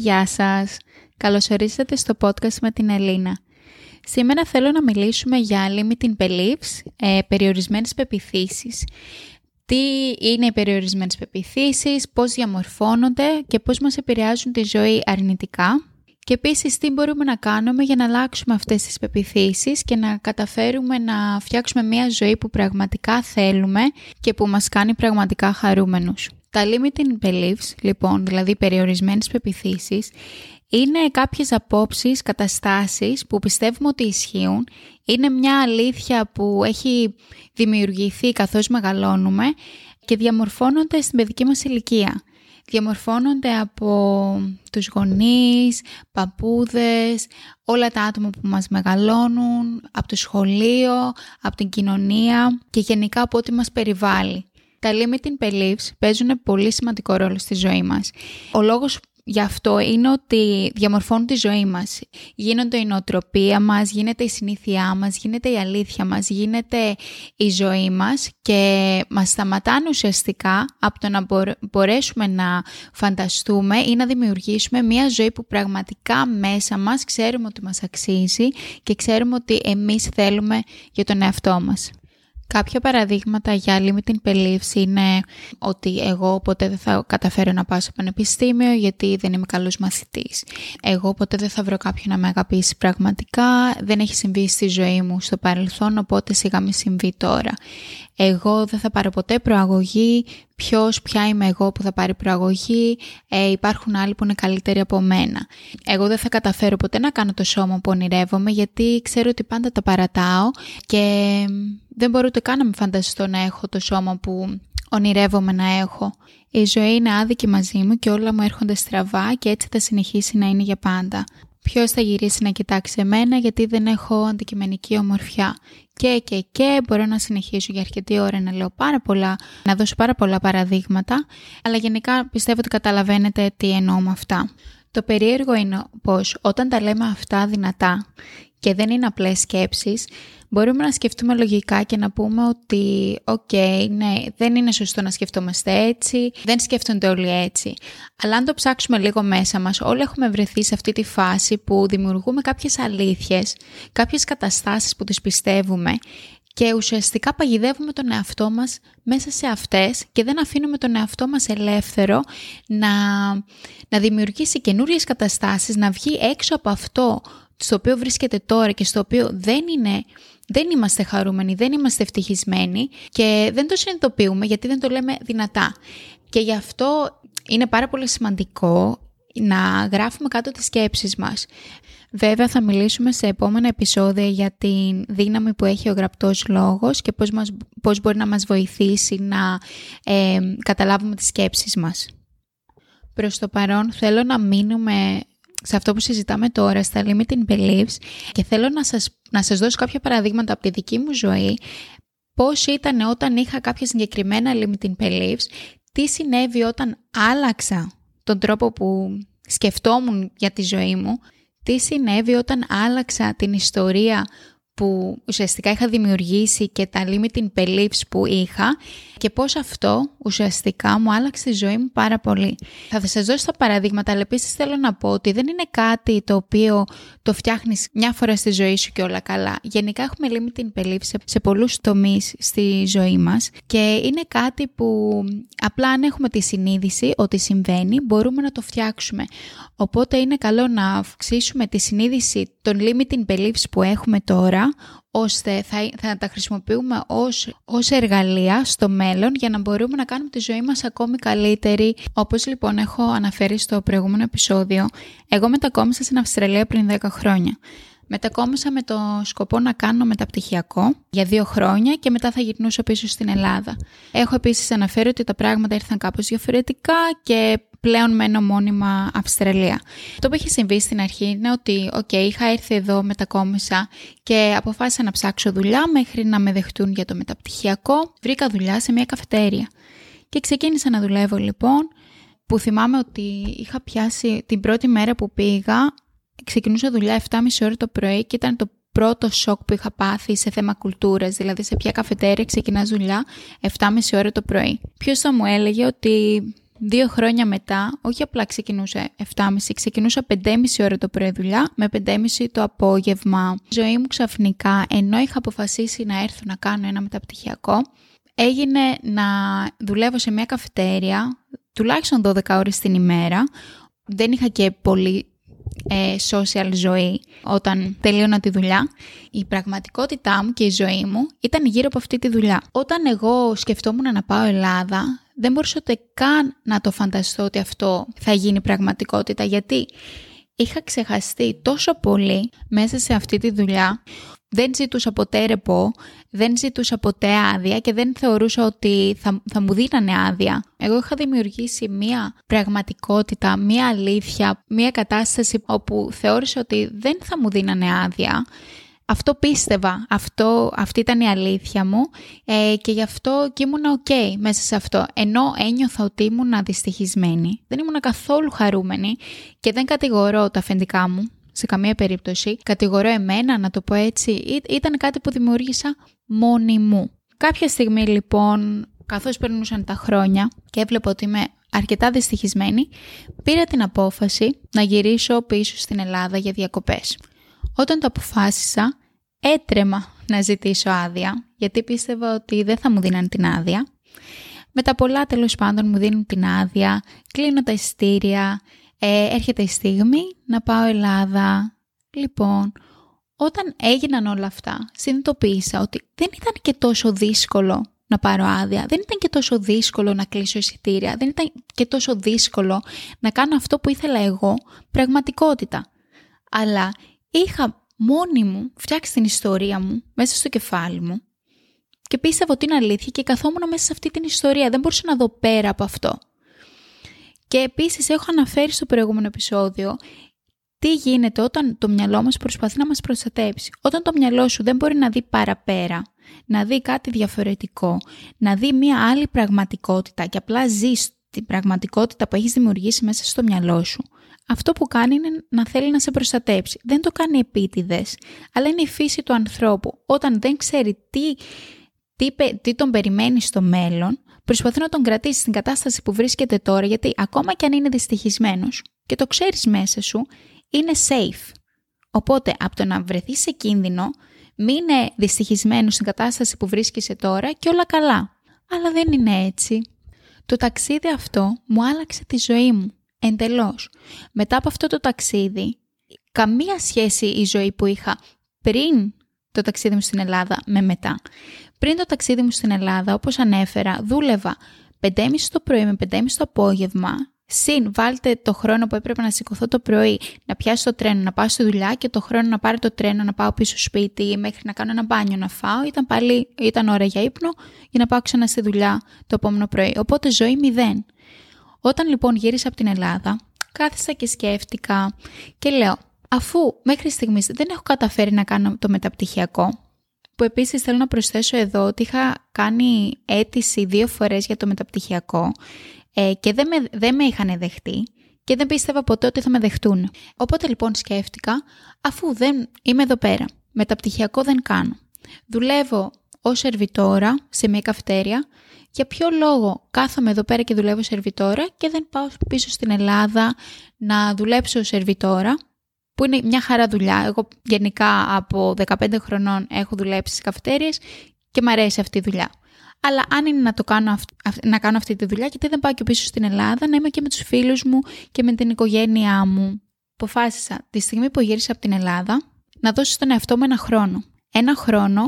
Γεια σας! Καλώς ορίσατε στο podcast με την Ελίνα. Σήμερα θέλω να μιλήσουμε για limiting beliefs, ε, περιορισμένες πεπιθήσεις. Τι είναι οι περιορισμένες πεπιθήσεις, πώς διαμορφώνονται και πώς μας επηρεάζουν τη ζωή αρνητικά. Και επίσης τι μπορούμε να κάνουμε για να αλλάξουμε αυτές τις πεπιθήσεις και να καταφέρουμε να φτιάξουμε μια ζωή που πραγματικά θέλουμε και που μας κάνει πραγματικά χαρούμενους. Τα limiting beliefs, λοιπόν, δηλαδή περιορισμένες πεπιθήσεις, είναι κάποιες απόψεις, καταστάσεις που πιστεύουμε ότι ισχύουν. Είναι μια αλήθεια που έχει δημιουργηθεί καθώς μεγαλώνουμε και διαμορφώνονται στην παιδική μας ηλικία. Διαμορφώνονται από τους γονείς, παππούδες, όλα τα άτομα που μας μεγαλώνουν, από το σχολείο, από την κοινωνία και γενικά από ό,τι μας περιβάλλει. Τα limiting beliefs παίζουν πολύ σημαντικό ρόλο στη ζωή μας. Ο λόγος γι' αυτό είναι ότι διαμορφώνουν τη ζωή μας. Γίνονται η νοοτροπία μας, γίνεται η συνήθειά μας, γίνεται η αλήθεια μας, γίνεται η ζωή μας και μας σταματάνε ουσιαστικά από το να μπορέσουμε να φανταστούμε ή να δημιουργήσουμε μια ζωή που πραγματικά μέσα μας ξέρουμε ότι μας αξίζει και ξέρουμε ότι εμείς θέλουμε για τον εαυτό μας. Κάποια παραδείγματα για limiting beliefs είναι ότι εγώ ποτέ δεν θα καταφέρω να πάω στο πανεπιστήμιο γιατί δεν είμαι καλός μαθητής. Εγώ ποτέ δεν θα βρω κάποιον να με αγαπήσει πραγματικά, δεν έχει συμβεί στη ζωή μου στο παρελθόν οπότε σιγά μη συμβεί τώρα. Εγώ δεν θα πάρω ποτέ προαγωγή, ποιος, ποια είμαι εγώ που θα πάρει προαγωγή, ε, υπάρχουν άλλοι που είναι καλύτεροι από μένα. Εγώ δεν θα καταφέρω ποτέ να κάνω το σώμα που ονειρεύομαι γιατί ξέρω ότι πάντα τα παρατάω και δεν μπορώ ούτε καν να με φανταστώ να έχω το σώμα που ονειρεύομαι να έχω. Η ζωή είναι άδικη μαζί μου και όλα μου έρχονται στραβά και έτσι θα συνεχίσει να είναι για πάντα. Ποιος θα γυρίσει να κοιτάξει εμένα γιατί δεν έχω αντικειμενική ομορφιά. Και και και μπορώ να συνεχίσω για αρκετή ώρα να λέω πάρα πολλά, να δώσω πάρα πολλά παραδείγματα, αλλά γενικά πιστεύω ότι καταλαβαίνετε τι εννοώ με αυτά. Το περίεργο είναι πως όταν τα λέμε αυτά δυνατά και δεν είναι απλές σκέψεις, μπορούμε να σκεφτούμε λογικά και να πούμε ότι «ΟΚ, ναι, δεν είναι σωστό να σκεφτόμαστε έτσι, δεν σκέφτονται όλοι έτσι». Αλλά αν το ψάξουμε λίγο μέσα μας, όλοι έχουμε βρεθεί σε αυτή τη φάση που δημιουργούμε κάποιες αλήθειες, κάποιες καταστάσεις που τις πιστεύουμε και ουσιαστικά παγιδεύουμε τον εαυτό μας μέσα σε αυτές και δεν αφήνουμε τον εαυτό μας ελεύθερο να, να δημιουργήσει καινούριες καταστάσεις, να βγει έξω από αυτό στο οποίο βρίσκεται τώρα και στο οποίο δεν είναι δεν είμαστε χαρούμενοι, δεν είμαστε ευτυχισμένοι και δεν το συνειδητοποιούμε γιατί δεν το λέμε δυνατά. Και γι' αυτό είναι πάρα πολύ σημαντικό να γράφουμε κάτω τις σκέψεις μας. Βέβαια θα μιλήσουμε σε επόμενα επεισόδια για τη δύναμη που έχει ο γραπτός λόγος και πώς, μας, πώς μπορεί να μας βοηθήσει να ε, καταλάβουμε τις σκέψεις μας. Προς το παρόν θέλω να μείνουμε σε αυτό που συζητάμε τώρα, στα limiting beliefs και θέλω να σας, να σας δώσω κάποια παραδείγματα από τη δική μου ζωή. Πώς ήταν όταν είχα κάποια συγκεκριμένα limiting beliefs, τι συνέβη όταν άλλαξα τον τρόπο που σκεφτόμουν για τη ζωή μου, τι συνέβη όταν άλλαξα την ιστορία που ουσιαστικά είχα δημιουργήσει και τα limiting beliefs που είχα και πώς αυτό ουσιαστικά μου άλλαξε τη ζωή μου πάρα πολύ. Θα σας δώσω τα παραδείγματα, αλλά επίσης θέλω να πω ότι δεν είναι κάτι το οποίο το φτιάχνεις μια φορά στη ζωή σου και όλα καλά. Γενικά έχουμε limiting beliefs σε, σε πολλούς τομείς στη ζωή μας και είναι κάτι που απλά αν έχουμε τη συνείδηση ότι συμβαίνει μπορούμε να το φτιάξουμε. Οπότε είναι καλό να αυξήσουμε τη συνείδηση των limiting beliefs που έχουμε τώρα, ώστε θα, θα τα χρησιμοποιούμε ως, ως εργαλεία στο μέλλον για να μπορούμε να κάνουμε τη ζωή μας ακόμη καλύτερη. Όπως λοιπόν έχω αναφέρει στο προηγούμενο επεισόδιο, εγώ μετακόμισα στην Αυστραλία πριν 10 χρόνια. Μετακόμισα με το σκοπό να κάνω μεταπτυχιακό για δύο χρόνια και μετά θα γυρνούσα πίσω στην Ελλάδα. Έχω επίσης αναφέρει ότι τα πράγματα ήρθαν κάπως διαφορετικά και πλέον μένω μόνιμα Αυστραλία. Το που είχε συμβεί στην αρχή είναι ότι, οκ, είχα έρθει εδώ, μετακόμισα και αποφάσισα να ψάξω δουλειά μέχρι να με δεχτούν για το μεταπτυχιακό. Βρήκα δουλειά σε μια καφετέρια. Και ξεκίνησα να δουλεύω λοιπόν, που θυμάμαι ότι είχα πιάσει την πρώτη μέρα που πήγα, ξεκινούσα δουλειά 7.30 ώρα το πρωί και ήταν το πρώτο σοκ που είχα πάθει σε θέμα κουλτούρας, δηλαδή σε ποια καφετέρια ξεκινάς δουλειά 7.30 ώρα το πρωί. Ποιος θα μου έλεγε ότι δύο χρόνια μετά, όχι απλά ξεκινούσα 7.30, ξεκινούσα 5.30 ώρα το πρωί δουλειά με 5.30 το απόγευμα. Η ζωή μου ξαφνικά, ενώ είχα αποφασίσει να έρθω να κάνω ένα μεταπτυχιακό, έγινε να δουλεύω σε μια καφετέρια τουλάχιστον 12 ώρες την ημέρα. Δεν είχα και πολύ ε, social ζωή όταν τελείωνα τη δουλειά. Η πραγματικότητά μου και η ζωή μου ήταν γύρω από αυτή τη δουλειά. Όταν εγώ σκεφτόμουν να πάω Ελλάδα, δεν μπορούσα ούτε καν να το φανταστώ ότι αυτό θα γίνει πραγματικότητα γιατί είχα ξεχαστεί τόσο πολύ μέσα σε αυτή τη δουλειά δεν ζητούσα ποτέ ρεπό, δεν ζητούσα ποτέ άδεια και δεν θεωρούσα ότι θα, θα μου δίνανε άδεια. Εγώ είχα δημιουργήσει μία πραγματικότητα, μία αλήθεια, μία κατάσταση όπου θεώρησα ότι δεν θα μου δίνανε άδεια. Αυτό πίστευα, αυτό, αυτή ήταν η αλήθεια μου ε, και γι' αυτό και ήμουν ok μέσα σε αυτό. Ενώ ένιωθα ότι ήμουν δυστυχισμένη, δεν ήμουν καθόλου χαρούμενη και δεν κατηγορώ τα αφεντικά μου, σε καμία περίπτωση. Κατηγορώ εμένα, να το πω έτσι, ήταν κάτι που δημιούργησα μόνη μου. Κάποια στιγμή λοιπόν, καθώς περνούσαν τα χρόνια και έβλεπα ότι είμαι αρκετά δυστυχισμένη, πήρα την απόφαση να γυρίσω πίσω στην Ελλάδα για διακοπές. Όταν το αποφάσισα, έτρεμα να ζητήσω άδεια, γιατί πίστευα ότι δεν θα μου δίναν την άδεια. Με τα πολλά τέλος πάντων μου δίνουν την άδεια, κλείνω τα εισιτήρια, ε, έρχεται η στιγμή να πάω Ελλάδα. Λοιπόν, όταν έγιναν όλα αυτά, συνειδητοποίησα ότι δεν ήταν και τόσο δύσκολο να πάρω άδεια, δεν ήταν και τόσο δύσκολο να κλείσω εισιτήρια, δεν ήταν και τόσο δύσκολο να κάνω αυτό που ήθελα εγώ πραγματικότητα. Αλλά είχα μόνη μου φτιάξει την ιστορία μου μέσα στο κεφάλι μου και πίστευα ότι είναι αλήθεια και καθόμουν μέσα σε αυτή την ιστορία. Δεν μπορούσα να δω πέρα από αυτό. Και επίσης έχω αναφέρει στο προηγούμενο επεισόδιο τι γίνεται όταν το μυαλό μας προσπαθεί να μας προστατέψει. Όταν το μυαλό σου δεν μπορεί να δει παραπέρα, να δει κάτι διαφορετικό, να δει μία άλλη πραγματικότητα και απλά ζεις την πραγματικότητα που έχεις δημιουργήσει μέσα στο μυαλό σου, αυτό που κάνει είναι να θέλει να σε προστατέψει. Δεν το κάνει επίτηδες, αλλά είναι η φύση του ανθρώπου. Όταν δεν ξέρει τι, τι, τι τον περιμένει στο μέλλον, προσπαθεί να τον κρατήσει στην κατάσταση που βρίσκεται τώρα, γιατί ακόμα και αν είναι δυστυχισμένος και το ξέρεις μέσα σου, είναι safe. Οπότε, από το να βρεθεί σε κίνδυνο, μείνε δυστυχισμένος στην κατάσταση που βρίσκεσαι τώρα και όλα καλά. Αλλά δεν είναι έτσι. Το ταξίδι αυτό μου άλλαξε τη ζωή μου. Εντελώς. Μετά από αυτό το ταξίδι, καμία σχέση η ζωή που είχα πριν το ταξίδι μου στην Ελλάδα με μετά. Πριν το ταξίδι μου στην Ελλάδα, όπως ανέφερα, δούλευα 5.30 το πρωί με 5.30 το απόγευμα, Συν, βάλτε το χρόνο που έπρεπε να σηκωθώ το πρωί, να πιάσω το τρένο, να πάω στη δουλειά και το χρόνο να πάρω το τρένο, να πάω πίσω σπίτι μέχρι να κάνω ένα μπάνιο να φάω. Ήταν πάλι, ήταν ώρα για ύπνο για να πάω ξανά στη δουλειά το επόμενο πρωί. Οπότε ζωή μηδέν. Όταν λοιπόν γύρισα από την Ελλάδα, κάθισα και σκέφτηκα και λέω, αφού μέχρι στιγμής δεν έχω καταφέρει να κάνω το μεταπτυχιακό, που επίσης θέλω να προσθέσω εδώ ότι είχα κάνει αίτηση δύο φορές για το μεταπτυχιακό ε, και δεν με, δεν με είχαν δεχτεί και δεν πίστευα ποτέ ότι θα με δεχτούν. Οπότε λοιπόν σκέφτηκα, αφού δεν είμαι εδώ πέρα, μεταπτυχιακό δεν κάνω. Δουλεύω ως σερβιτόρα σε μια καυτέρια, για ποιο λόγο κάθομαι εδώ πέρα και δουλεύω σερβιτόρα και δεν πάω πίσω στην Ελλάδα να δουλέψω σερβιτόρα; Που είναι μια χαρά δουλειά. Εγώ γενικά από 15 χρονών έχω δουλέψει στις καφετέριες και μου αρέσει αυτή η δουλειά. Αλλά αν είναι να, το κάνω, να κάνω αυτή τη δουλειά, γιατί δεν πάω και πίσω στην Ελλάδα, να είμαι και με τους φίλους μου και με την οικογένειά μου. Αποφάσισα τη στιγμή που γύρισα από την Ελλάδα να δώσω στον εαυτό μου ένα χρόνο. Ένα χρόνο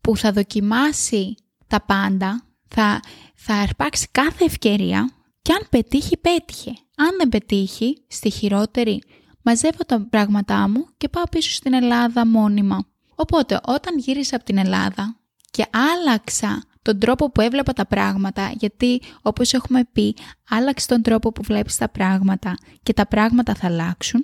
που θα δοκιμάσει τα πάντα, θα, θα αρπάξει κάθε ευκαιρία και αν πετύχει, πέτυχε. Αν δεν πετύχει, στη χειρότερη μαζεύω τα πράγματά μου και πάω πίσω στην Ελλάδα μόνιμα. Οπότε όταν γύρισα από την Ελλάδα και άλλαξα τον τρόπο που έβλεπα τα πράγματα, γιατί όπως έχουμε πει, άλλαξε τον τρόπο που βλέπεις τα πράγματα και τα πράγματα θα αλλάξουν,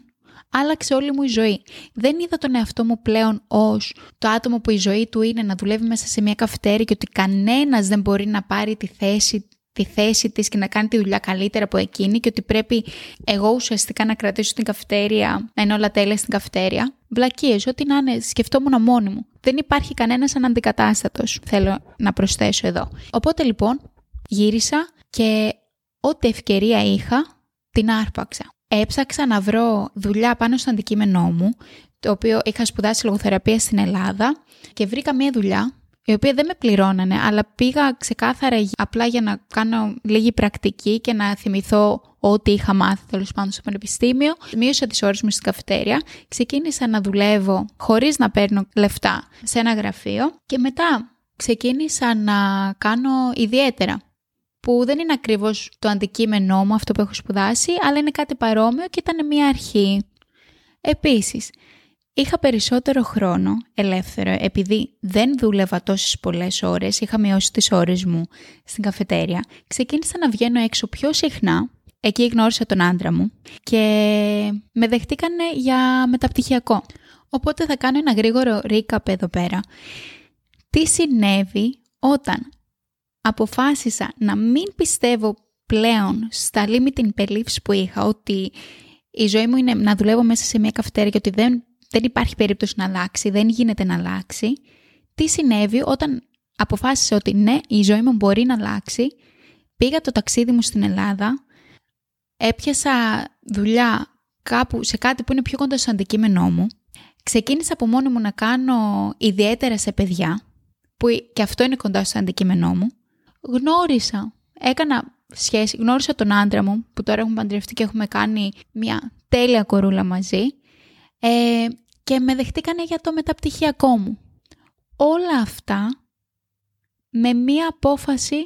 άλλαξε όλη μου η ζωή. Δεν είδα τον εαυτό μου πλέον ως το άτομο που η ζωή του είναι να δουλεύει μέσα σε μια καυτέρη και ότι κανένας δεν μπορεί να πάρει τη θέση τη θέση της και να κάνει τη δουλειά καλύτερα από εκείνη και ότι πρέπει εγώ ουσιαστικά να κρατήσω την καυτέρια, να είναι όλα τέλεια στην καυτέρια. Βλακίες, ό,τι να είναι, σκεφτόμουν μόνη μου. Δεν υπάρχει κανένας αναντικατάστατος, θέλω να προσθέσω εδώ. Οπότε λοιπόν γύρισα και ό,τι ευκαιρία είχα, την άρπαξα. Έψαξα να βρω δουλειά πάνω στο αντικείμενό μου, το οποίο είχα σπουδάσει λογοθεραπεία στην Ελλάδα και βρήκα μια δουλειά η οποία δεν με πληρώνανε, αλλά πήγα ξεκάθαρα απλά για να κάνω λίγη πρακτική και να θυμηθώ ό,τι είχα μάθει τέλος πάντων στο πανεπιστήμιο. Μείωσα τις ώρες μου στην καφετέρια, ξεκίνησα να δουλεύω χωρίς να παίρνω λεφτά σε ένα γραφείο και μετά ξεκίνησα να κάνω ιδιαίτερα που δεν είναι ακριβώς το αντικείμενό μου αυτό που έχω σπουδάσει, αλλά είναι κάτι παρόμοιο και ήταν μια αρχή. Επίσης, είχα περισσότερο χρόνο ελεύθερο επειδή δεν δούλευα τόσες πολλές ώρες, είχα μειώσει τις ώρες μου στην καφετέρια. Ξεκίνησα να βγαίνω έξω πιο συχνά, εκεί γνώρισα τον άντρα μου και με δεχτήκανε για μεταπτυχιακό. Οπότε θα κάνω ένα γρήγορο recap εδώ πέρα. Τι συνέβη όταν αποφάσισα να μην πιστεύω πλέον στα limiting beliefs που είχα ότι η ζωή μου είναι να δουλεύω μέσα σε μια καυτέρια και ότι δεν, δεν υπάρχει περίπτωση να αλλάξει, δεν γίνεται να αλλάξει. Τι συνέβη όταν αποφάσισα ότι ναι, η ζωή μου μπορεί να αλλάξει, πήγα το ταξίδι μου στην Ελλάδα, έπιασα δουλειά κάπου σε κάτι που είναι πιο κοντά στο αντικείμενό μου, ξεκίνησα από μόνη μου να κάνω ιδιαίτερα σε παιδιά, που και αυτό είναι κοντά στο αντικείμενό μου, γνώρισα, έκανα σχέση, γνώρισα τον άντρα μου που τώρα έχουμε παντρευτεί και έχουμε κάνει μια τέλεια κορούλα μαζί. Ε, και με δεχτήκανε για το μεταπτυχιακό μου. Όλα αυτά με μία απόφαση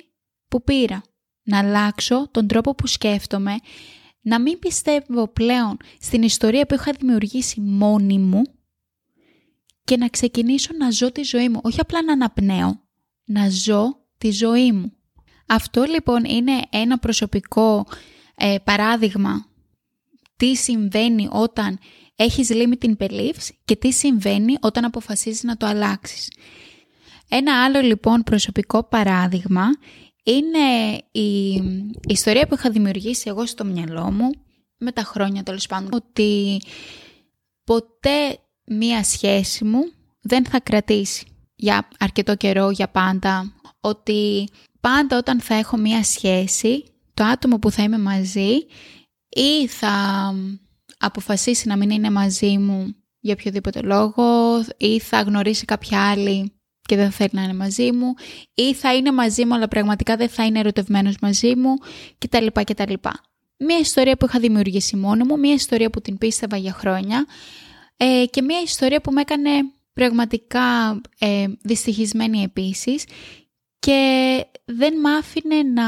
που πήρα. Να αλλάξω τον τρόπο που σκέφτομαι, να μην πιστεύω πλέον στην ιστορία που είχα δημιουργήσει μόνη μου και να ξεκινήσω να ζω τη ζωή μου. Όχι απλά να αναπνέω, να ζω τη ζωή μου. Αυτό λοιπόν είναι ένα προσωπικό ε, παράδειγμα τι συμβαίνει όταν έχεις limiting beliefs και τι συμβαίνει όταν αποφασίζεις να το αλλάξεις. Ένα άλλο λοιπόν προσωπικό παράδειγμα είναι η ιστορία που είχα δημιουργήσει εγώ στο μυαλό μου με τα χρόνια τέλος πάντων ότι ποτέ μία σχέση μου δεν θα κρατήσει για αρκετό καιρό, για πάντα, ότι πάντα όταν θα έχω μία σχέση, το άτομο που θα είμαι μαζί ή θα αποφασίσει να μην είναι μαζί μου για οποιοδήποτε λόγο ή θα γνωρίσει κάποια άλλη και δεν θα θέλει να είναι μαζί μου ή θα είναι μαζί μου αλλά πραγματικά δεν θα είναι ερωτευμένος μαζί μου κτλ. κτλ. Μία ιστορία που είχα δημιουργήσει μόνο μου, μία ιστορία που την πίστευα για χρόνια ε, και μία ιστορία που με έκανε πραγματικά ε, δυστυχισμένη επίσης και δεν μ' άφηνε να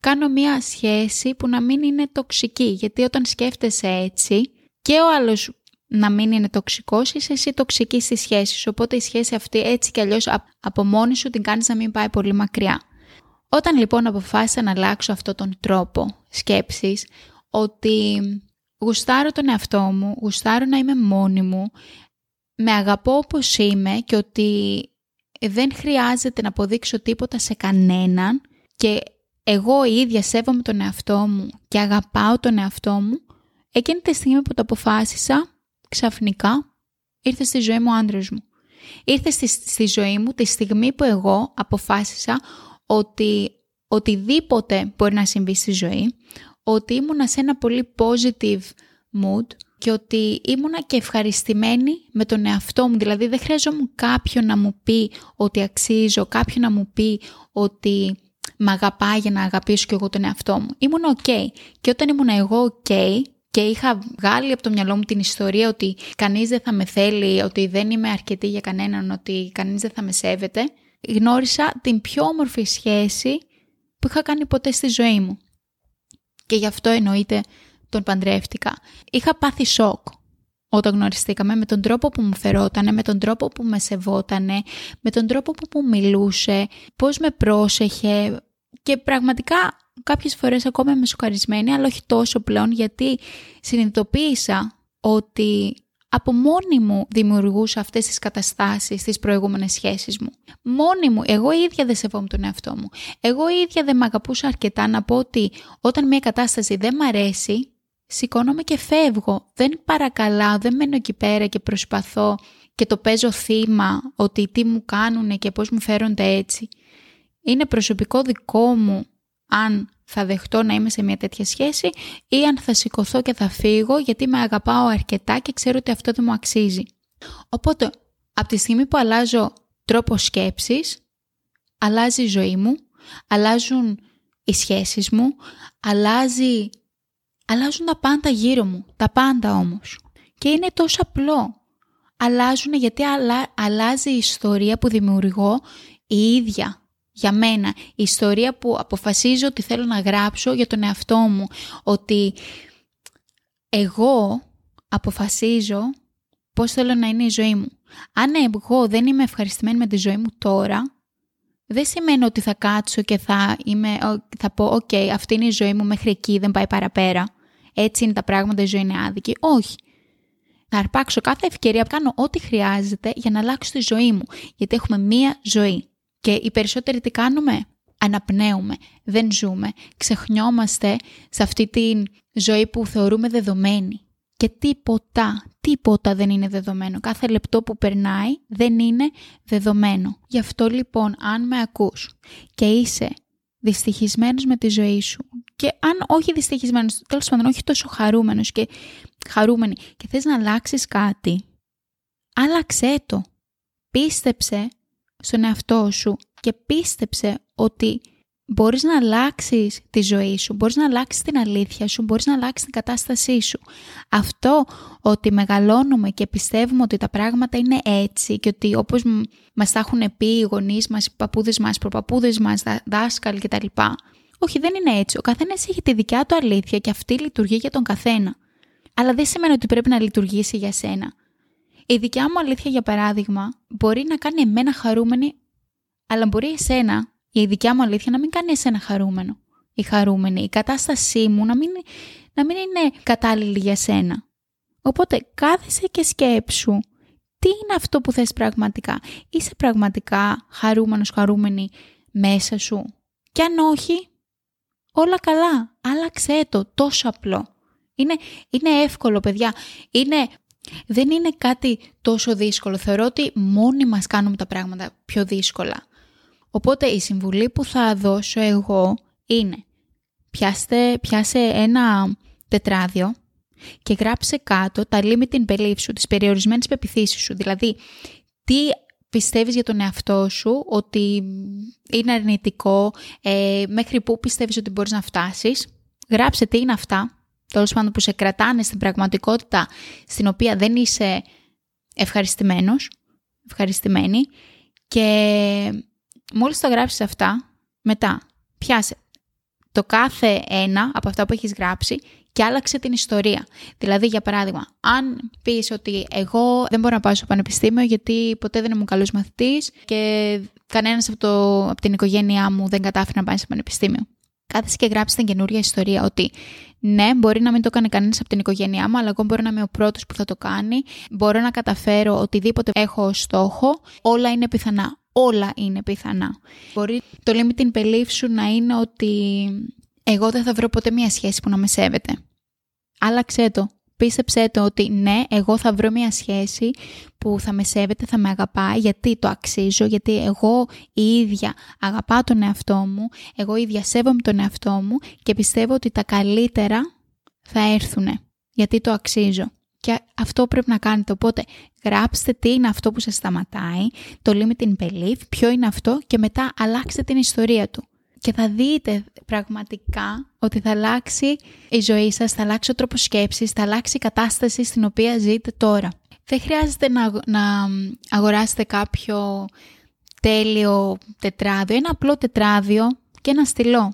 κάνω μία σχέση που να μην είναι τοξική. Γιατί όταν σκέφτεσαι έτσι και ο άλλος να μην είναι τοξικός, είσαι εσύ τοξική στη σχέση σου. Οπότε η σχέση αυτή έτσι κι αλλιώς από μόνη σου την κάνεις να μην πάει πολύ μακριά. Όταν λοιπόν αποφάσισα να αλλάξω αυτόν τον τρόπο σκέψης, ότι γουστάρω τον εαυτό μου, γουστάρω να είμαι μόνη μου, με αγαπώ όπως είμαι και ότι δεν χρειάζεται να αποδείξω τίποτα σε κανέναν και εγώ η ίδια σέβομαι τον εαυτό μου και αγαπάω τον εαυτό μου, εκείνη τη στιγμή που το αποφάσισα, ξαφνικά ήρθε στη ζωή μου ο άντρας μου. Ήρθε στη, στη ζωή μου τη στιγμή που εγώ αποφάσισα ότι οτιδήποτε μπορεί να συμβεί στη ζωή, ότι ήμουνα σε ένα πολύ positive mood, και ότι ήμουνα και ευχαριστημένη με τον εαυτό μου. Δηλαδή δεν χρειαζόμουν κάποιον να μου πει ότι αξίζω, κάποιον να μου πει ότι με αγαπάει για να αγαπήσω κι εγώ τον εαυτό μου. Ήμουν ok. Και όταν ήμουν εγώ ok και είχα βγάλει από το μυαλό μου την ιστορία ότι κανείς δεν θα με θέλει, ότι δεν είμαι αρκετή για κανέναν, ότι κανείς δεν θα με σέβεται, γνώρισα την πιο όμορφη σχέση που είχα κάνει ποτέ στη ζωή μου. Και γι' αυτό εννοείται τον παντρεύτηκα. Είχα πάθει σοκ όταν γνωριστήκαμε με τον τρόπο που μου φερότανε, με τον τρόπο που με σεβότανε, με τον τρόπο που μου μιλούσε, πώς με πρόσεχε και πραγματικά κάποιες φορές ακόμα είμαι σοκαρισμένη, αλλά όχι τόσο πλέον γιατί συνειδητοποίησα ότι από μόνη μου δημιουργούσα αυτές τις καταστάσεις στις προηγούμενες σχέσεις μου. Μόνη μου, εγώ ίδια δεν σεβόμουν τον εαυτό μου. Εγώ ίδια δεν με αγαπούσα αρκετά να πω ότι όταν μια κατάσταση δεν μ' αρέσει, σηκώνομαι και φεύγω. Δεν παρακαλάω, δεν μένω εκεί πέρα και προσπαθώ και το παίζω θύμα ότι τι μου κάνουν και πώς μου φέρονται έτσι. Είναι προσωπικό δικό μου αν θα δεχτώ να είμαι σε μια τέτοια σχέση ή αν θα σηκωθώ και θα φύγω γιατί με αγαπάω αρκετά και ξέρω ότι αυτό δεν μου αξίζει. Οπότε, από τη στιγμή που αλλάζω τρόπο σκέψης, αλλάζει η ζωή μου, αλλάζουν οι σχέσεις μου, αλλάζει, αλλάζουν τα πάντα γύρω μου, τα πάντα όμως. Και είναι τόσο απλό. Αλλάζουν γιατί αλλάζει η ιστορία που δημιουργώ η ίδια για μένα. Η ιστορία που αποφασίζω ότι θέλω να γράψω για τον εαυτό μου. Ότι εγώ αποφασίζω πώς θέλω να είναι η ζωή μου. Αν εγώ δεν είμαι ευχαριστημένη με τη ζωή μου τώρα, δεν σημαίνει ότι θα κάτσω και θα, είμαι, θα πω «ΟΚ, αυτή είναι η ζωή μου μέχρι εκεί, δεν πάει παραπέρα. Έτσι είναι τα πράγματα, η ζωή είναι άδικη». Όχι. Θα αρπάξω κάθε ευκαιρία που κάνω ό,τι χρειάζεται για να αλλάξω τη ζωή μου. Γιατί έχουμε μία ζωή. Και οι περισσότεροι τι κάνουμε; Αναπνέουμε, δεν ζούμε, ξεχνιόμαστε σε αυτή τη ζωή που θεωρούμε δεδομένη. Και τίποτα, τίποτα δεν είναι δεδομένο. Κάθε λεπτό που περνάει δεν είναι δεδομένο. Γι' αυτό λοιπόν αν με ακούς και είσαι δυστυχισμένος με τη ζωή σου και αν όχι δυστυχισμένος, τέλος πάντων όχι τόσο χαρούμενος και χαρούμενη και θες να αλλάξεις κάτι, άλλαξέ το. Πίστεψε στον εαυτό σου και πίστεψε ότι μπορείς να αλλάξεις τη ζωή σου, μπορείς να αλλάξεις την αλήθεια σου, μπορείς να αλλάξεις την κατάστασή σου. Αυτό ότι μεγαλώνουμε και πιστεύουμε ότι τα πράγματα είναι έτσι και ότι όπως μας τα έχουν πει οι γονείς μας, οι παππούδες μας, οι προπαππούδες μας, δάσκαλοι κτλ. Όχι, δεν είναι έτσι. Ο καθένας έχει τη δικιά του αλήθεια και αυτή λειτουργεί για τον καθένα. Αλλά δεν σημαίνει ότι πρέπει να λειτουργήσει για σένα. Η δικιά μου αλήθεια, για παράδειγμα, μπορεί να κάνει εμένα χαρούμενη, αλλά μπορεί εσένα, η δικιά μου αλήθεια, να μην κάνει εσένα χαρούμενο ή χαρούμενη. Η κατάστασή μου να μην, να μην είναι κατάλληλη για σένα. Οπότε κάθεσαι και σκέψου τι είναι αυτό που θες πραγματικά. Είσαι πραγματικά χαρούμενος, χαρούμενη μέσα σου; Και αν όχι, όλα καλά. Άλλαξέ το, τόσο απλό. Είναι, είναι εύκολο, παιδιά. Είναι δεν είναι κάτι τόσο δύσκολο. Θεωρώ ότι μόνοι μας κάνουμε τα πράγματα πιο δύσκολα. Οπότε η συμβουλή που θα δώσω εγώ είναι πιάστε, πιάσε ένα τετράδιο και γράψε κάτω τα limiting beliefs σου, τις περιορισμένες πεπιθήσεις σου. Δηλαδή, τι πιστεύεις για τον εαυτό σου, ότι είναι αρνητικό, ε, μέχρι πού πιστεύεις ότι μπορείς να φτάσεις. Γράψε τι είναι αυτά τέλος πάντων που σε κρατάνε στην πραγματικότητα στην οποία δεν είσαι ευχαριστημένος, ευχαριστημένη και μόλις τα γράψεις αυτά, μετά πιάσε το κάθε ένα από αυτά που έχεις γράψει και άλλαξε την ιστορία. Δηλαδή, για παράδειγμα, αν πεις ότι εγώ δεν μπορώ να πάω στο πανεπιστήμιο γιατί ποτέ δεν ήμουν καλός μαθητής και κανένας από, το, από την οικογένειά μου δεν κατάφερε να πάει στο πανεπιστήμιο κάθεσαι και γράψεις την καινούργια ιστορία ότι ναι, μπορεί να μην το κάνει κανένα από την οικογένειά μου, αλλά εγώ μπορώ να είμαι ο πρώτος που θα το κάνει. Μπορώ να καταφέρω οτιδήποτε έχω ως στόχο. Όλα είναι πιθανά. Όλα είναι πιθανά. Μπορεί το limiting belief σου να είναι ότι εγώ δεν θα βρω ποτέ μια σχέση που να με σέβεται. Άλλαξέ το πίστεψέ το ότι ναι, εγώ θα βρω μια σχέση που θα με σέβεται, θα με αγαπάει, γιατί το αξίζω, γιατί εγώ η ίδια αγαπάω τον εαυτό μου, εγώ η ίδια σέβομαι τον εαυτό μου και πιστεύω ότι τα καλύτερα θα έρθουν, γιατί το αξίζω. Και αυτό πρέπει να κάνετε. Οπότε γράψτε τι είναι αυτό που σας σταματάει, το limiting belief, ποιο είναι αυτό και μετά αλλάξτε την ιστορία του και θα δείτε πραγματικά ότι θα αλλάξει η ζωή σας, θα αλλάξει ο τρόπος σκέψης, θα αλλάξει η κατάσταση στην οποία ζείτε τώρα. Δεν χρειάζεται να, να αγοράσετε κάποιο τέλειο τετράδιο, ένα απλό τετράδιο και ένα στυλό.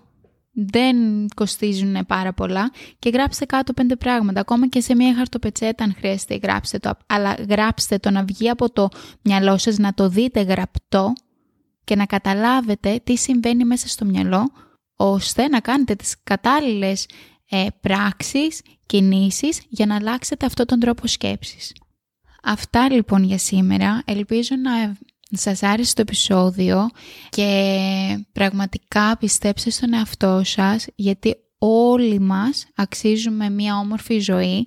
Δεν κοστίζουν πάρα πολλά και γράψτε κάτω πέντε πράγματα. Ακόμα και σε μια χαρτοπετσέτα αν χρειάζεται γράψτε το. Αλλά γράψτε το να βγει από το μυαλό σας, να το δείτε γραπτό και να καταλάβετε τι συμβαίνει μέσα στο μυαλό, ώστε να κάνετε τις κατάλληλες ε, πράξεις, κινήσεις για να αλλάξετε αυτόν τον τρόπο σκέψης. Αυτά λοιπόν για σήμερα. Ελπίζω να σας άρεσε το επεισόδιο και πραγματικά πιστέψτε στον εαυτό σας γιατί όλοι μας αξίζουμε μια όμορφη ζωή,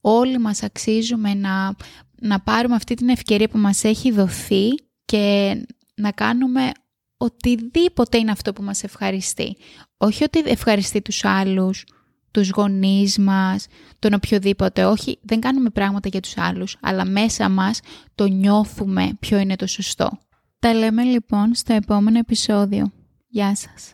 όλοι μας αξίζουμε να, να πάρουμε αυτή την ευκαιρία που μας έχει δοθεί και να κάνουμε οτιδήποτε είναι αυτό που μας ευχαριστεί. Όχι ότι ευχαριστεί τους άλλους, τους γονείς μας, τον οποιοδήποτε. Όχι, δεν κάνουμε πράγματα για τους άλλους, αλλά μέσα μας το νιώθουμε ποιο είναι το σωστό. Τα λέμε λοιπόν στο επόμενο επεισόδιο. Γεια σας.